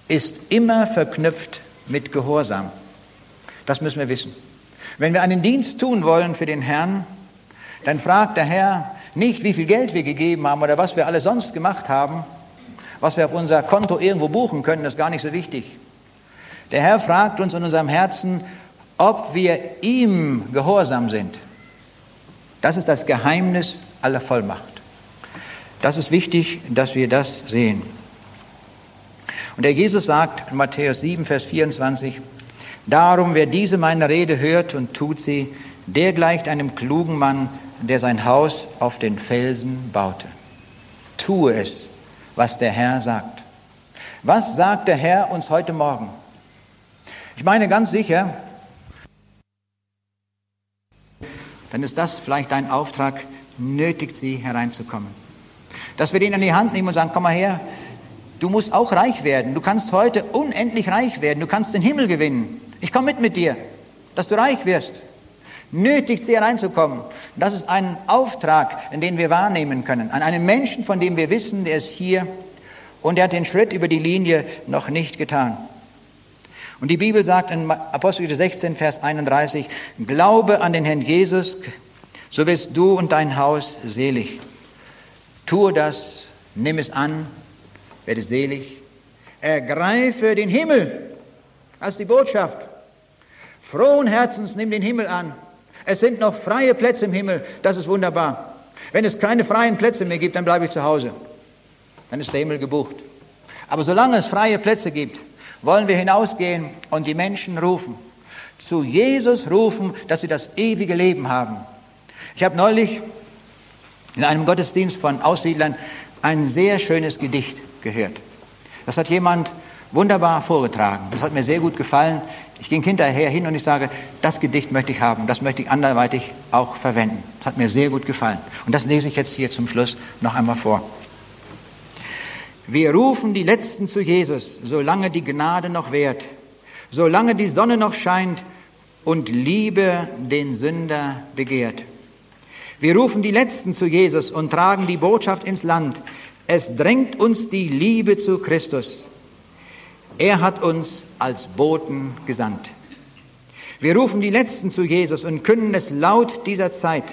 ist immer verknüpft mit Gehorsam. Das müssen wir wissen. Wenn wir einen Dienst tun wollen für den Herrn, dann fragt der Herr nicht, wie viel Geld wir gegeben haben oder was wir alles sonst gemacht haben. Was wir auf unser Konto irgendwo buchen können, ist gar nicht so wichtig. Der Herr fragt uns in unserem Herzen, ob wir ihm gehorsam sind. Das ist das Geheimnis aller Vollmacht. Das ist wichtig, dass wir das sehen. Und der Jesus sagt in Matthäus 7, Vers 24, Darum, wer diese meine Rede hört und tut sie, der gleicht einem klugen Mann, der sein Haus auf den Felsen baute. Tue es, was der Herr sagt. Was sagt der Herr uns heute Morgen? Ich meine ganz sicher, dann ist das vielleicht dein Auftrag, nötigt sie hereinzukommen. Dass wir den in die Hand nehmen und sagen, komm mal her, du musst auch reich werden. Du kannst heute unendlich reich werden. Du kannst den Himmel gewinnen. Ich komme mit mit dir, dass du reich wirst. Nötigt sie hereinzukommen. Das ist ein Auftrag, den wir wahrnehmen können. An einen Menschen, von dem wir wissen, der ist hier und er hat den Schritt über die Linie noch nicht getan. Und die Bibel sagt in Apostel 16, Vers 31, Glaube an den Herrn Jesus, so wirst du und dein Haus selig. Tue das, nimm es an, werde selig. Ergreife den Himmel. Ist die Botschaft. Frohen Herzens nimm den Himmel an. Es sind noch freie Plätze im Himmel. Das ist wunderbar. Wenn es keine freien Plätze mehr gibt, dann bleibe ich zu Hause. Dann ist der Himmel gebucht. Aber solange es freie Plätze gibt, wollen wir hinausgehen und die Menschen rufen. Zu Jesus rufen, dass sie das ewige Leben haben. Ich habe neulich in einem Gottesdienst von Aussiedlern ein sehr schönes Gedicht gehört. Das hat jemand wunderbar vorgetragen. Das hat mir sehr gut gefallen. Ich ging hinterher hin und ich sage, das Gedicht möchte ich haben, das möchte ich anderweitig auch verwenden. Das hat mir sehr gut gefallen. Und das lese ich jetzt hier zum Schluss noch einmal vor. Wir rufen die Letzten zu Jesus, solange die Gnade noch währt, solange die Sonne noch scheint und Liebe den Sünder begehrt. Wir rufen die Letzten zu Jesus und tragen die Botschaft ins Land. Es drängt uns die Liebe zu Christus. Er hat uns als Boten gesandt. Wir rufen die Letzten zu Jesus und können es laut dieser Zeit.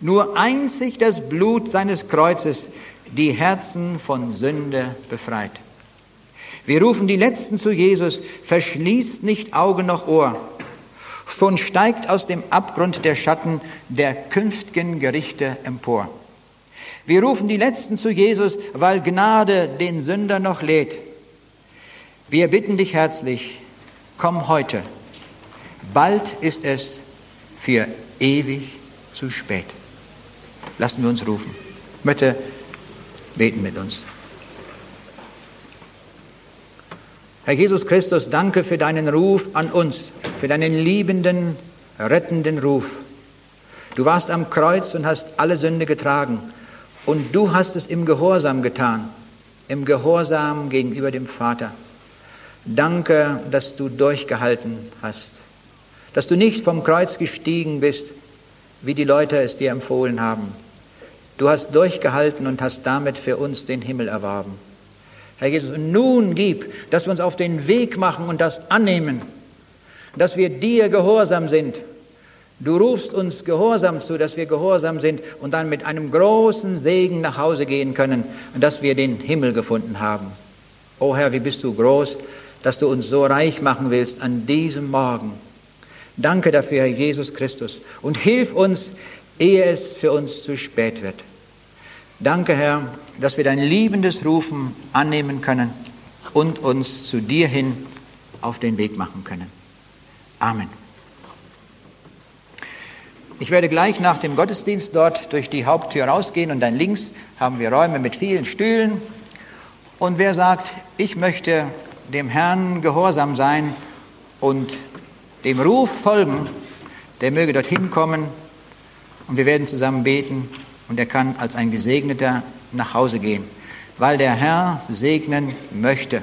Nur einzig das Blut seines Kreuzes die Herzen von Sünde befreit. Wir rufen die Letzten zu Jesus, verschließt nicht Auge noch Ohr schon steigt aus dem Abgrund der Schatten der künftigen Gerichte empor. Wir rufen die Letzten zu Jesus, weil Gnade den Sünder noch lädt. Wir bitten dich herzlich, komm heute. Bald ist es für ewig zu spät. Lassen wir uns rufen. Ich möchte beten mit uns. Herr Jesus Christus, danke für deinen Ruf an uns, für deinen liebenden, rettenden Ruf. Du warst am Kreuz und hast alle Sünde getragen. Und du hast es im Gehorsam getan, im Gehorsam gegenüber dem Vater. Danke, dass du durchgehalten hast, dass du nicht vom Kreuz gestiegen bist, wie die Leute es dir empfohlen haben. Du hast durchgehalten und hast damit für uns den Himmel erworben. Herr Jesus, nun gib, dass wir uns auf den Weg machen und das annehmen, dass wir dir gehorsam sind. Du rufst uns Gehorsam zu, dass wir gehorsam sind und dann mit einem großen Segen nach Hause gehen können und dass wir den Himmel gefunden haben. O Herr, wie bist du groß, dass du uns so reich machen willst an diesem Morgen. Danke dafür, Herr Jesus Christus, und hilf uns, ehe es für uns zu spät wird. Danke, Herr, dass wir dein liebendes Rufen annehmen können und uns zu dir hin auf den Weg machen können. Amen. Ich werde gleich nach dem Gottesdienst dort durch die Haupttür rausgehen und dann links haben wir Räume mit vielen Stühlen. Und wer sagt, ich möchte dem Herrn gehorsam sein und dem Ruf folgen, der möge dorthin kommen und wir werden zusammen beten und er kann als ein Gesegneter nach Hause gehen, weil der Herr segnen möchte.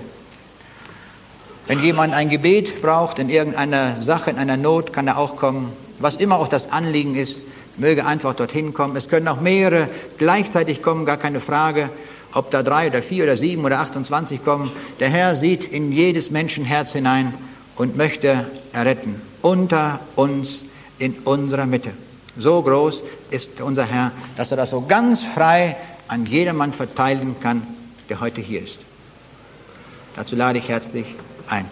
Wenn jemand ein Gebet braucht in irgendeiner Sache, in einer Not, kann er auch kommen. Was immer auch das Anliegen ist, möge einfach dorthin kommen. Es können auch mehrere gleichzeitig kommen, gar keine Frage. Ob da drei oder vier oder sieben oder 28 kommen, der Herr sieht in jedes Menschenherz hinein und möchte erretten. Unter uns, in unserer Mitte. So groß ist unser Herr, dass er das so ganz frei an jedermann verteilen kann, der heute hier ist. Dazu lade ich herzlich ein.